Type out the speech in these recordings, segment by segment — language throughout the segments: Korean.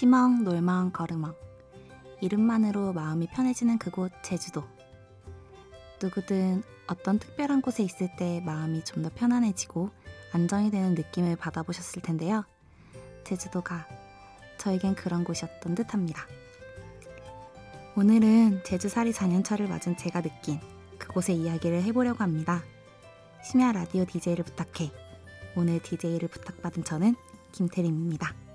시멍, 놀멍, 걸음멍. 이름만으로 마음이 편해지는 그곳 제주도. 누구든 어떤 특별한 곳에 있을 때 마음이 좀 더 편안해지고 안정이 되는 느낌을 받아보셨을 텐데요. 제주도가 저에겐 그런 곳이었던 듯 합니다. 오늘은 제주살이 4년차를 맞은 제가 느낀 그곳의 이야기를 해보려고 합니다. 심야 라디오 DJ를 부탁해. 오늘 DJ를 부탁받은 저는 김태림입니다.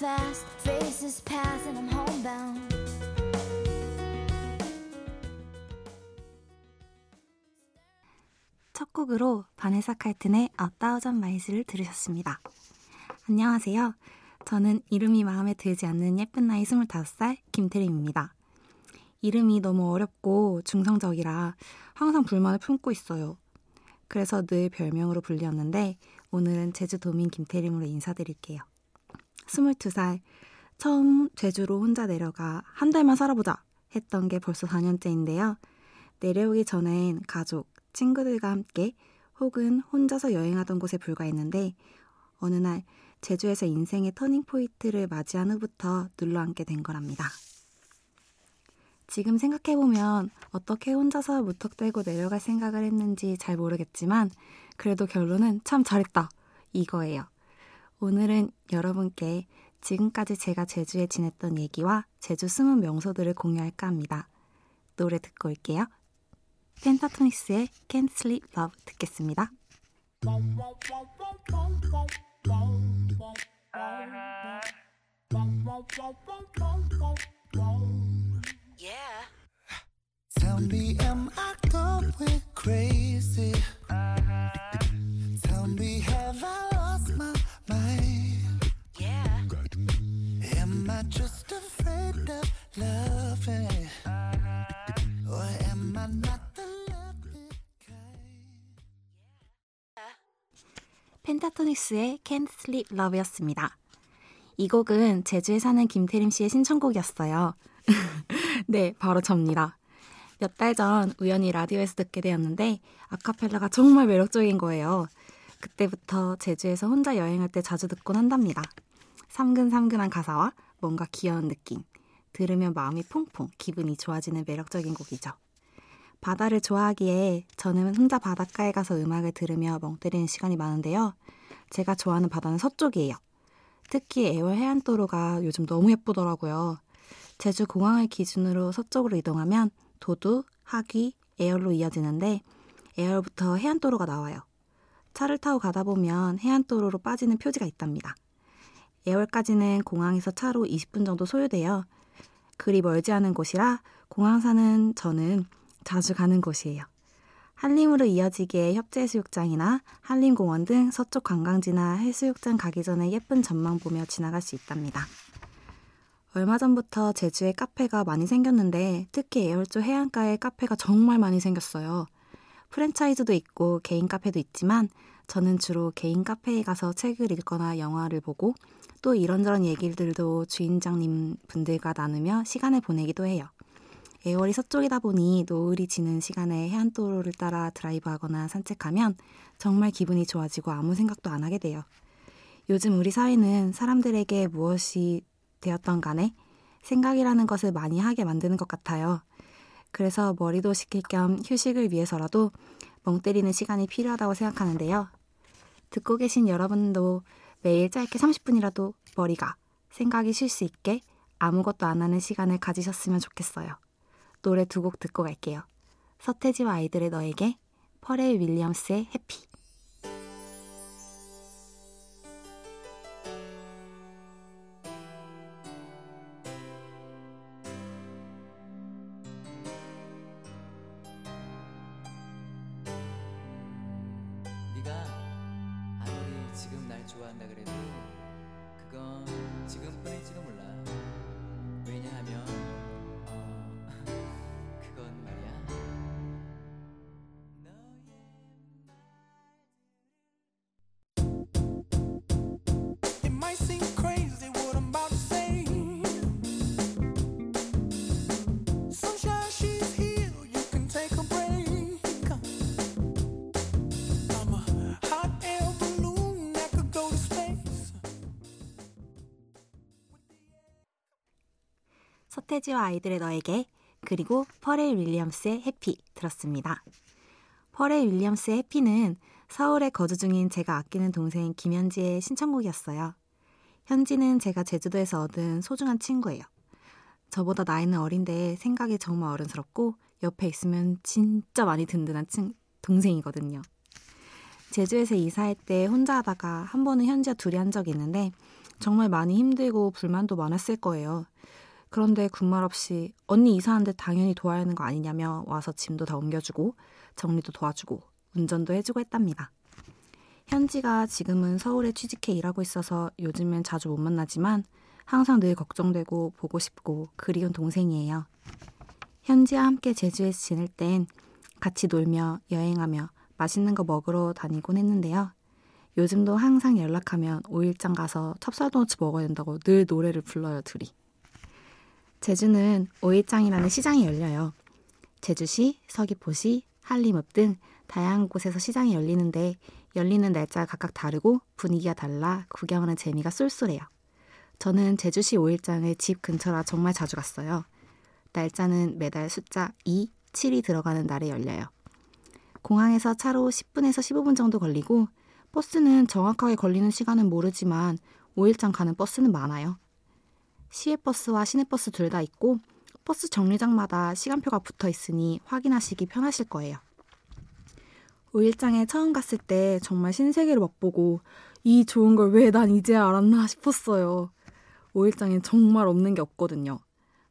Fast, faces pass, and I'm homebound. 첫 곡으로 바네사 칼튼의 A Thousand Miles를 들으셨습니다. 안녕하세요. 저는 이름이 마음에 들지 않는 예쁜 나이 25살 김태림입니다. 이름이 너무 어렵고 중성적이라 항상 불만을 품고 있어요. 그래서 늘 별명으로 불렸는데 오늘은 제주도민 김태림으로 인사드릴게요. 22살 처음 제주로 혼자 내려가 한 달만 살아보자 했던 게 벌써 4년째인데요. 내려오기 전엔 가족, 친구들과 함께 혹은 혼자서 여행하던 곳에 불과했는데 어느 날 제주에서 인생의 터닝 포인트를 맞이한 후부터 눌러앉게 된 거랍니다. 지금 생각해보면 어떻게 혼자서 무턱대고 내려갈 생각을 했는지 잘 모르겠지만 그래도 결론은 참 잘했다 이거예요. 오늘은 여러분께 지금까지 제가 제주에 지냈던 얘기와 제주 숨은 명소들을 공유할까 합니다. 노래 듣고 올게요. 펜타토니스의 Can't Sleep Love 듣겠습니다. 펜타토니스의 Can't Sleep Love였습니다. 이 곡은 제주에 사는 김태림 씨의 신청곡이었어요. 네, 바로 접니다. 몇 달 전 우연히 라디오에서 듣게 되었는데 아카펠라가 정말 매력적인 거예요. 그때부터 제주에서 혼자 여행할 때 자주 듣곤 한답니다. 삼근삼근한 가사와 뭔가 귀여운 느낌. 들으면 마음이 퐁퐁 기분이 좋아지는 매력적인 곡이죠. 바다를 좋아하기에 저는 혼자 바닷가에 가서 음악을 들으며 멍 때리는 시간이 많은데요. 제가 좋아하는 바다는 서쪽이에요. 특히 애월 해안도로가 요즘 너무 예쁘더라고요. 제주 공항을 기준으로 서쪽으로 이동하면 도두, 하귀, 애월로 이어지는데 애월부터 해안도로가 나와요. 차를 타고 가다 보면 해안도로로 빠지는 표지가 있답니다. 애월까지는 공항에서 차로 20분 정도 소요돼요. 그리 멀지 않은 곳이라 공항 사는 저는 자주 가는 곳이에요. 한림으로 이어지기에 협재해수욕장이나 한림공원 등 서쪽 관광지나 해수욕장 가기 전에 예쁜 전망 보며 지나갈 수 있답니다. 얼마 전부터 제주에 카페가 많이 생겼는데 특히 애월조 해안가에 카페가 정말 많이 생겼어요. 프랜차이즈도 있고 개인 카페도 있지만 저는 주로 개인 카페에 가서 책을 읽거나 영화를 보고 또 이런저런 얘기들도 주인장님 분들과 나누며 시간을 보내기도 해요. 애월이 서쪽이다 보니 노을이 지는 시간에 해안도로를 따라 드라이브하거나 산책하면 정말 기분이 좋아지고 아무 생각도 안 하게 돼요. 요즘 우리 사회는 사람들에게 무엇이 되었던 간에 생각이라는 것을 많이 하게 만드는 것 같아요. 그래서 머리도 식힐 겸 휴식을 위해서라도 멍 때리는 시간이 필요하다고 생각하는데요. 듣고 계신 여러분도 매일 짧게 30분이라도 머리가 생각이 쉴 수 있게 아무것도 안 하는 시간을 가지셨으면 좋겠어요. 노래 두 곡 듣고 갈게요. 서태지와 아이들의 너에게, 퍼렐 윌리엄스의 해피. 서태지와 아이들의 너에게 그리고 퍼렐 윌리엄스의 해피 들었습니다. 퍼렐 윌리엄스의 해피는 서울에 거주 중인 제가 아끼는 동생 김현지의 신청곡이었어요. 현지는 제가 제주도에서 얻은 소중한 친구예요. 저보다 나이는 어린데 생각이 정말 어른스럽고 옆에 있으면 진짜 많이 든든한 친, 동생이거든요. 제주에서 이사할 때 혼자 하다가 한 번은 현지와 둘이 한 적이 있는데 정말 많이 힘들고 불만도 많았을 거예요. 그런데 군말 없이 언니 이사하는데 당연히 도와야 하는 거 아니냐며 와서 짐도 다 옮겨주고 정리도 도와주고 운전도 해주고 했답니다. 현지가 지금은 서울에 취직해 일하고 있어서 요즘엔 자주 못 만나지만 항상 늘 걱정되고 보고 싶고 그리운 동생이에요. 현지와 함께 제주에서 지낼 땐 같이 놀며 여행하며 맛있는 거 먹으러 다니곤 했는데요. 요즘도 항상 연락하면 5일장 가서 찹쌀도너츠 먹어야 된다고 늘 노래를 불러요, 둘이. 제주는 5일장이라는 시장이 열려요. 제주시, 서귀포시, 한림읍 등 다양한 곳에서 시장이 열리는데 열리는 날짜가 각각 다르고 분위기가 달라 구경하는 재미가 쏠쏠해요. 저는 제주시 5일장을 집 근처라 정말 자주 갔어요. 날짜는 매달 숫자 2, 7이 들어가는 날에 열려요. 공항에서 차로 10분에서 15분 정도 걸리고 버스는 정확하게 걸리는 시간은 모르지만 5일장 가는 버스는 많아요. 시외버스와 시내버스 둘 다 있고 버스 정류장마다 시간표가 붙어 있으니 확인하시기 편하실 거예요. 5일장에 처음 갔을 때 정말 신세계를 맛보고 이 좋은 걸 왜 난 이제 알았나 싶었어요. 5일장엔 정말 없는 게 없거든요.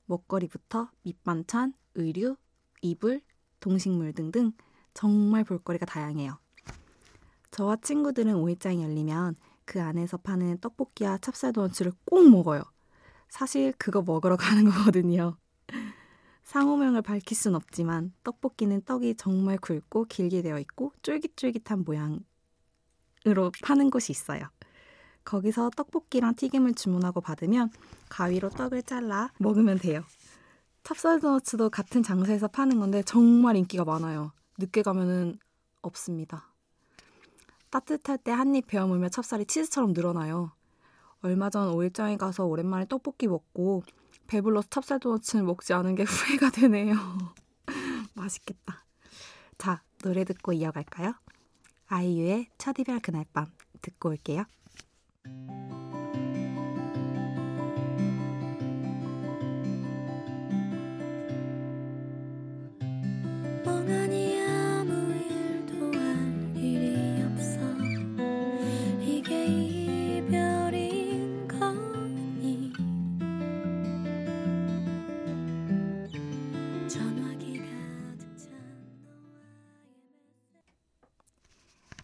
먹거리부터 밑반찬, 의류, 이불, 동식물 등등 정말 볼거리가 다양해요. 저와 친구들은 5일장이 열리면 그 안에서 파는 떡볶이와 찹쌀도너츠를 꼭 먹어요. 사실 그거 먹으러 가는 거거든요. 상호명을 밝힐 순 없지만 떡볶이는 떡이 정말 굵고 길게 되어 있고 쫄깃쫄깃한 모양으로 파는 곳이 있어요. 거기서 떡볶이랑 튀김을 주문하고 받으면 가위로 떡을 잘라 먹으면 돼요. 찹쌀도너츠도 같은 장소에서 파는 건데 정말 인기가 많아요. 늦게 가면은 없습니다. 따뜻할 때 한 입 베어 물면 찹쌀이 치즈처럼 늘어나요. 얼마 전 5일장에 가서 오랜만에 떡볶이 먹고 배불러서 찹쌀도너츠를 먹지 않은 게 후회가 되네요. 맛있겠다. 자, 노래 듣고 이어갈까요? 아이유의 첫 이별 그날 밤 듣고 올게요.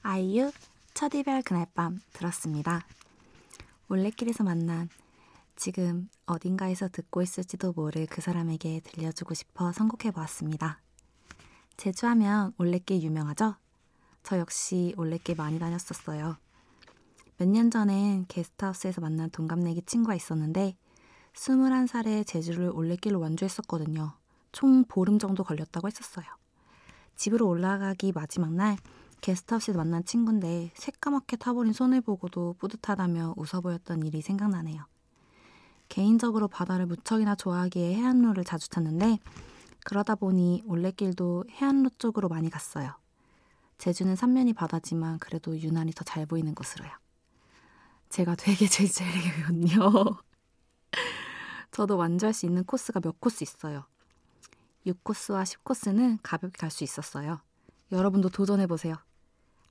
아이유 첫 이별 그날 밤 들었습니다. 올레길에서 만난 지금 어딘가에서 듣고 있을지도 모를 그 사람에게 들려주고 싶어 선곡해 보았습니다. 제주하면 올레길 유명하죠? 저 역시 올레길 많이 다녔었어요. 몇 년 전엔 게스트하우스에서 만난 동갑내기 친구가 있었는데 21살에 제주를 올레길로 완주했었거든요. 총 보름 정도 걸렸다고 했었어요. 집으로 올라가기 마지막 날 게스트하우스에서 만난 친구인데 새까맣게 타버린 손을 보고도 뿌듯하다며 웃어 보였던 일이 생각나네요. 개인적으로 바다를 무척이나 좋아하기에 해안로를 자주 탔는데 그러다 보니 올레길도 해안로 쪽으로 많이 갔어요. 제주는 삼면이 바다지만 그래도 유난히 더 잘 보이는 곳으로요. 제가 되게 제주이거든요. 저도 완주할 수 있는 코스가 몇 코스 있어요. 6코스와 10코스는 가볍게 갈 수 있었어요. 여러분도 도전해보세요.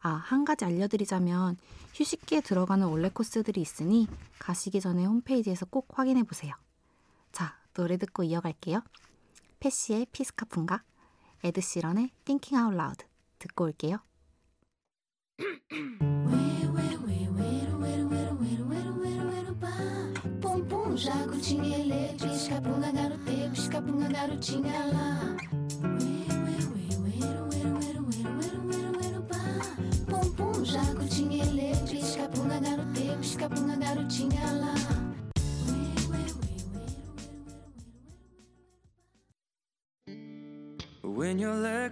아, 한 가지 알려드리자면 휴식기에 들어가는 원래 코스들이 있으니 가시기 전에 홈페이지에서 꼭 확인해보세요. 자, 노래 듣고 이어갈게요. 패시의 피스카푼가, 에드시런의 Thinking Out Loud 듣고 올게요.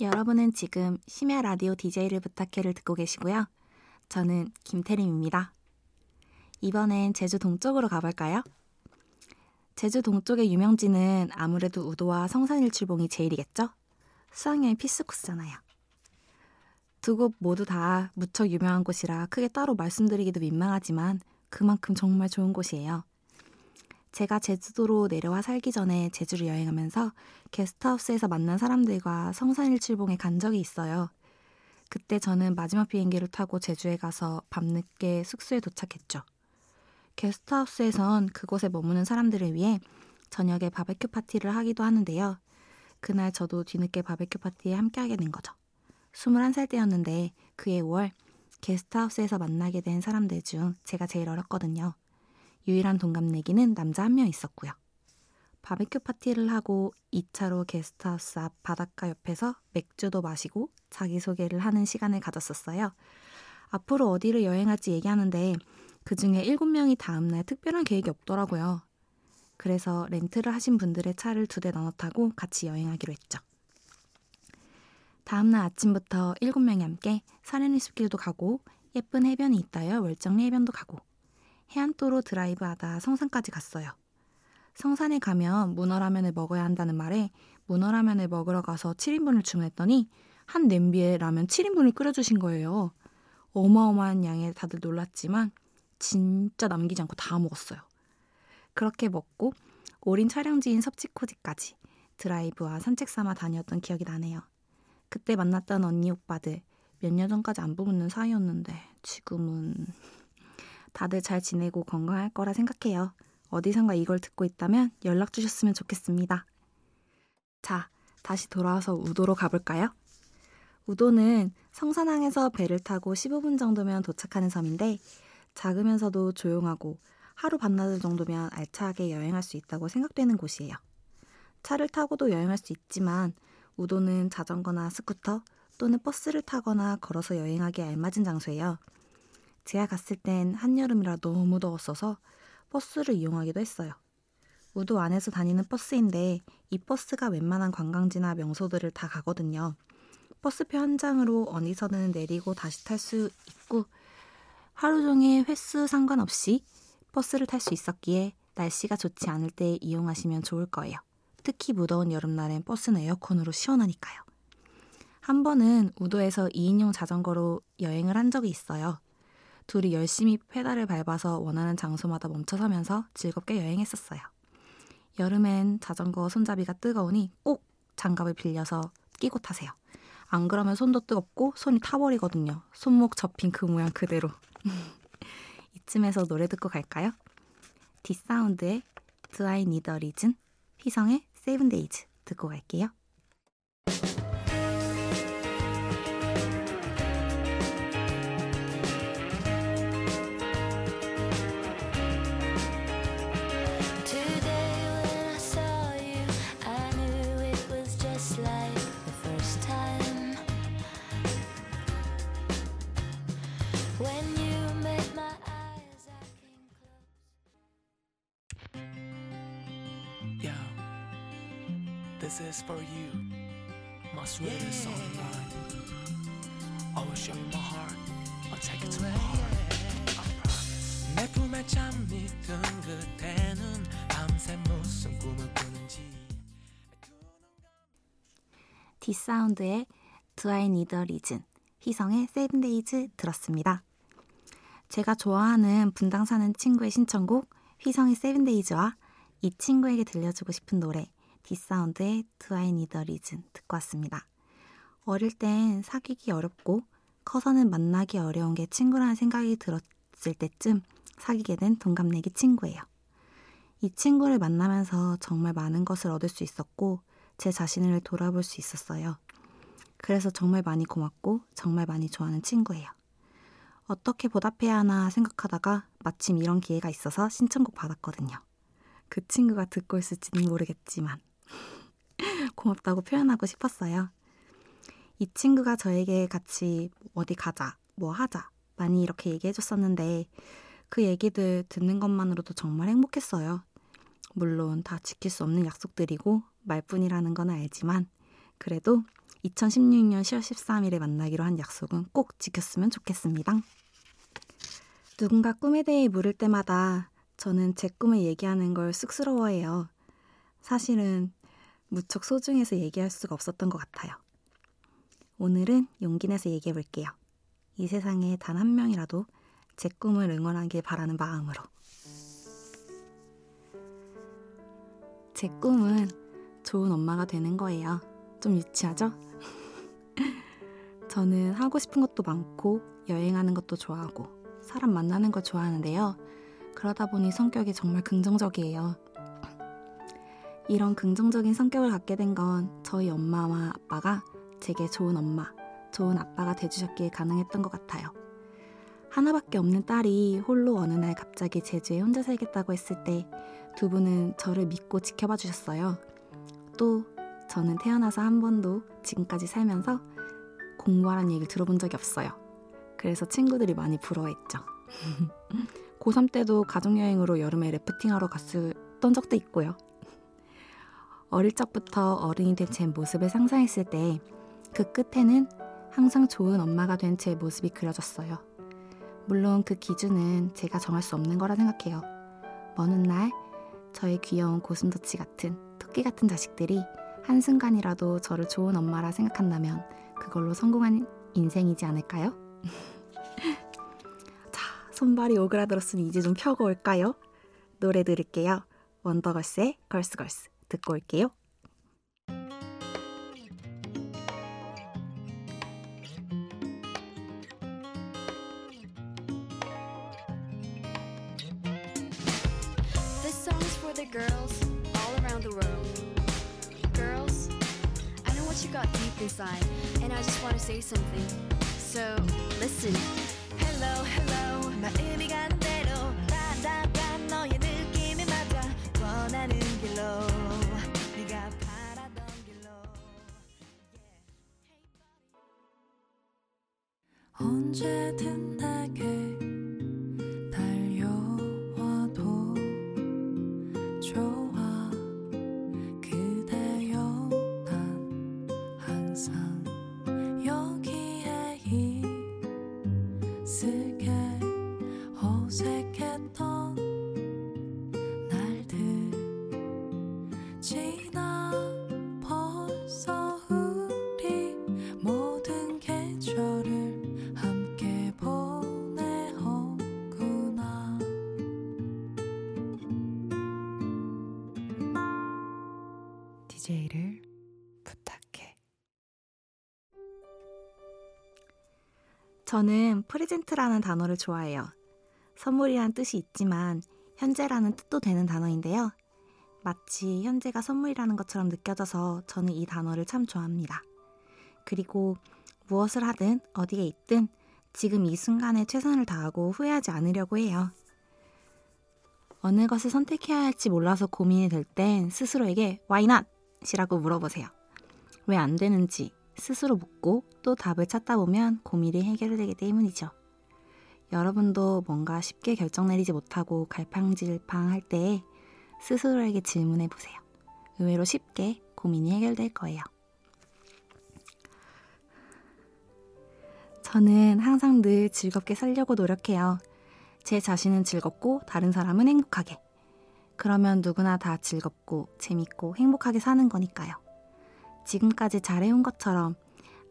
여러분은 지금 심야 라디오 DJ를 부탁해를 듣고 계시고요. 저는 김태림입니다. 이번엔 제주 동쪽으로 가볼까요? 제주 동쪽의 유명지는 아무래도 우도와 성산일출봉이 제일이겠죠? 수학여행 필수 코스잖아요. 두 곳 모두 다 무척 유명한 곳이라 크게 따로 말씀드리기도 민망하지만 그만큼 정말 좋은 곳이에요. 제가 제주도로 내려와 살기 전에 제주를 여행하면서 게스트하우스에서 만난 사람들과 성산일출봉에 간 적이 있어요. 그때 저는 마지막 비행기를 타고 제주에 가서 밤늦게 숙소에 도착했죠. 게스트하우스에선 그곳에 머무는 사람들을 위해 저녁에 바베큐 파티를 하기도 하는데요. 그날 저도 뒤늦게 바베큐 파티에 함께하게 된 거죠. 21살 때였는데 그해 5월 게스트하우스에서 만나게 된 사람들 중 제가 제일 어렸거든요. 유일한 동갑내기는 남자 한 명 있었고요. 바베큐 파티를 하고 2차로 게스트하우스 앞 바닷가 옆에서 맥주도 마시고 자기소개를 하는 시간을 가졌었어요. 앞으로 어디를 여행할지 얘기하는데 그 중에 7명이 다음날 특별한 계획이 없더라고요. 그래서 렌트를 하신 분들의 차를 두 대 나눠 타고 같이 여행하기로 했죠. 다음날 아침부터 7명이 함께 사려니 숲길도 가고 예쁜 해변이 있다여 월정리 해변도 가고 해안도로 드라이브하다 성산까지 갔어요. 성산에 가면 문어라면을 먹어야 한다는 말에 문어라면을 먹으러 가서 7인분을 주문했더니 한 냄비에 라면 7인분을 끓여주신 거예요. 어마어마한 양에 다들 놀랐지만 진짜 남기지 않고 다 먹었어요. 그렇게 먹고 올인 촬영지인 섭지코지까지 드라이브와 산책 삼아 다녔던 기억이 나네요. 그때 만났던 언니 오빠들 몇 년 전까지 안부 묻는 사이였는데 지금은 다들 잘 지내고 건강할 거라 생각해요. 어디선가 이걸 듣고 있다면 연락 주셨으면 좋겠습니다. 자, 다시 돌아와서 우도로 가볼까요? 우도는 성산항에서 배를 타고 15분 정도면 도착하는 섬인데 작으면서도 조용하고 하루 반나절 정도면 알차게 여행할 수 있다고 생각되는 곳이에요. 차를 타고도 여행할 수 있지만 우도는 자전거나 스쿠터 또는 버스를 타거나 걸어서 여행하기에 알맞은 장소예요. 제가 갔을 땐 한여름이라 너무 더웠어서 버스를 이용하기도 했어요. 우도 안에서 다니는 버스인데 이 버스가 웬만한 관광지나 명소들을 다 가거든요. 버스표 한 장으로 어디서든 내리고 다시 탈 수 있고 하루 종일 횟수 상관없이 버스를 탈 수 있었기에 날씨가 좋지 않을 때 이용하시면 좋을 거예요. 특히 무더운 여름날엔 버스는 에어컨으로 시원하니까요. 한 번은 우도에서 2인용 자전거로 여행을 한 적이 있어요. 둘이 열심히 페달을 밟아서 원하는 장소마다 멈춰서면서 즐겁게 여행했었어요. 여름엔 자전거 손잡이가 뜨거우니 꼭 장갑을 빌려서 끼고 타세요. 안 그러면 손도 뜨겁고 손이 타버리거든요. 손목 접힌 그 모양 그대로. 이쯤에서 노래 듣고 갈까요? 디사운드의 Do I Need a Reason, 휘성의 Seven Days 듣고 갈게요. This is for you, my sweetest song of mine. I will show you my heart. I'll take it to my heart. I promise. 내 품에 잠이 든 그대는 밤새 무슨 꿈을 꾸는지. 디사운드의 Do I Need a Reason, 희성의 Seven Days 들었습니다. 제가 좋아하는 분당 사는 친구의 신청곡 휘성의 Seven Days와 이 친구에게 들려주고 싶은 노래 D'Sound의 Do I Need a Reason 듣고 왔습니다. 어릴 땐 사귀기 어렵고 커서는 만나기 어려운 게 친구라는 생각이 들었을 때쯤 사귀게 된 동갑내기 친구예요. 이 친구를 만나면서 정말 많은 것을 얻을 수 있었고 제 자신을 돌아볼 수 있었어요. 그래서 정말 많이 고맙고 정말 많이 좋아하는 친구예요. 어떻게 보답해야 하나 생각하다가 마침 이런 기회가 있어서 신청곡 받았거든요. 그 친구가 듣고 있을지는 모르겠지만 고맙다고 표현하고 싶었어요. 이 친구가 저에게 같이 어디 가자, 뭐 하자 많이 이렇게 얘기해 줬었는데 그 얘기들 듣는 것만으로도 정말 행복했어요. 물론 다 지킬 수 없는 약속들이고 말뿐이라는 건 알지만 그래도 2016년 10월 13일에 만나기로 한 약속은 꼭 지켰으면 좋겠습니다. 누군가 꿈에 대해 물을 때마다 저는 제 꿈을 얘기하는 걸 쑥스러워해요. 사실은 무척 소중해서 얘기할 수가 없었던 것 같아요. 오늘은 용기 내서 얘기해 볼게요. 이 세상에 단 한 명이라도 제 꿈을 응원하길 바라는 마음으로. 제 꿈은 좋은 엄마가 되는 거예요. 좀 유치하죠? 저는 하고 싶은 것도 많고 여행하는 것도 좋아하고 사람 만나는 거 좋아하는데요. 그러다 보니 성격이 정말 긍정적이에요. 이런 긍정적인 성격을 갖게 된 건 저희 엄마와 아빠가 제게 좋은 엄마, 좋은 아빠가 돼주셨기에 가능했던 것 같아요. 하나밖에 없는 딸이 홀로 어느 날 갑자기 제주에 혼자 살겠다고 했을 때 두 분은 저를 믿고 지켜봐 주셨어요. 또 저는 태어나서 한 번도 지금까지 살면서 공부하라는 얘기를 들어본 적이 없어요. 그래서 친구들이 많이 부러워했죠. 고3 때도 가족여행으로 여름에 래프팅하러 갔었던 적도 있고요. 어릴 적부터 어른이 된 제 모습을 상상했을 때 그 끝에는 항상 좋은 엄마가 된 제 모습이 그려졌어요. 물론 그 기준은 제가 정할 수 없는 거라 생각해요. 먼날 저의 귀여운 고슴도치 같은 토끼 같은 자식들이 한순간이라도 저를 좋은 엄마라 생각한다면 그걸로 성공한 인생이지 않을까요? 자, 손발이 오그라들었으니 이제 좀 펴고 올까요? 노래 들을게요. 원더걸스의 걸스걸스 듣고 올게요. This song's for the girls all around the world. Girls, I know what you got deep inside, and I just want to say something. So, listen. Hello, hello. 마음이 언제 든 내게 DJ를 부탁해 저는 프레젠트라는 단어를 좋아해요. 선물이란 뜻이 있지만 현재라는 뜻도 되는 단어인데요. 마치 현재가 선물이라는 것처럼 느껴져서 저는 이 단어를 참 좋아합니다. 그리고 무엇을 하든 어디에 있든 지금 이 순간에 최선을 다하고 후회하지 않으려고 해요. 어느 것을 선택해야 할지 몰라서 고민이 될 땐 스스로에게 why not? 이라고 물어보세요. 왜 안 되는지 스스로 묻고 또 답을 찾다 보면 고민이 해결되기 때문이죠. 여러분도 뭔가 쉽게 결정 내리지 못하고 갈팡질팡 할 때에 스스로에게 질문해 보세요. 의외로 쉽게 고민이 해결될 거예요. 저는 항상 늘 즐겁게 살려고 노력해요. 제 자신은 즐겁고 다른 사람은 행복하게. 그러면 누구나 다 즐겁고 재밌고 행복하게 사는 거니까요. 지금까지 잘해온 것처럼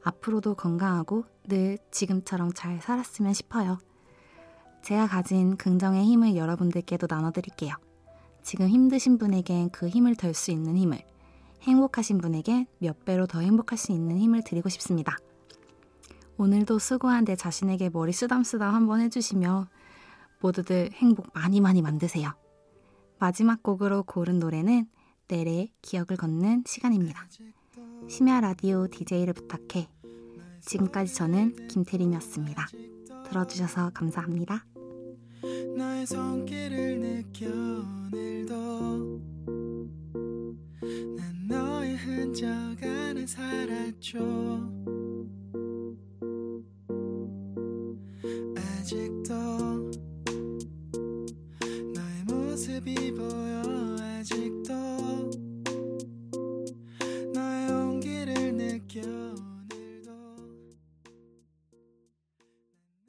앞으로도 건강하고 늘 지금처럼 잘 살았으면 싶어요. 제가 가진 긍정의 힘을 여러분들께도 나눠드릴게요. 지금 힘드신 분에겐 그 힘을 덜 수 있는 힘을, 행복하신 분에겐 몇 배로 더 행복할 수 있는 힘을 드리고 싶습니다. 오늘도 수고한 내 자신에게 머리 쓰담쓰담 한번 해주시며 모두들 행복 많이 많이 만드세요. 마지막 곡으로 고른 노래는 내래 기억을 걷는 시간입니다. 심야 라디오 DJ를 부탁해. 지금까지 저는 김태림이었습니다. 들어주셔서 감사합니다. 너의 손길을 느껴 오늘도 난 너의 흔적 안에 살았죠 people boy.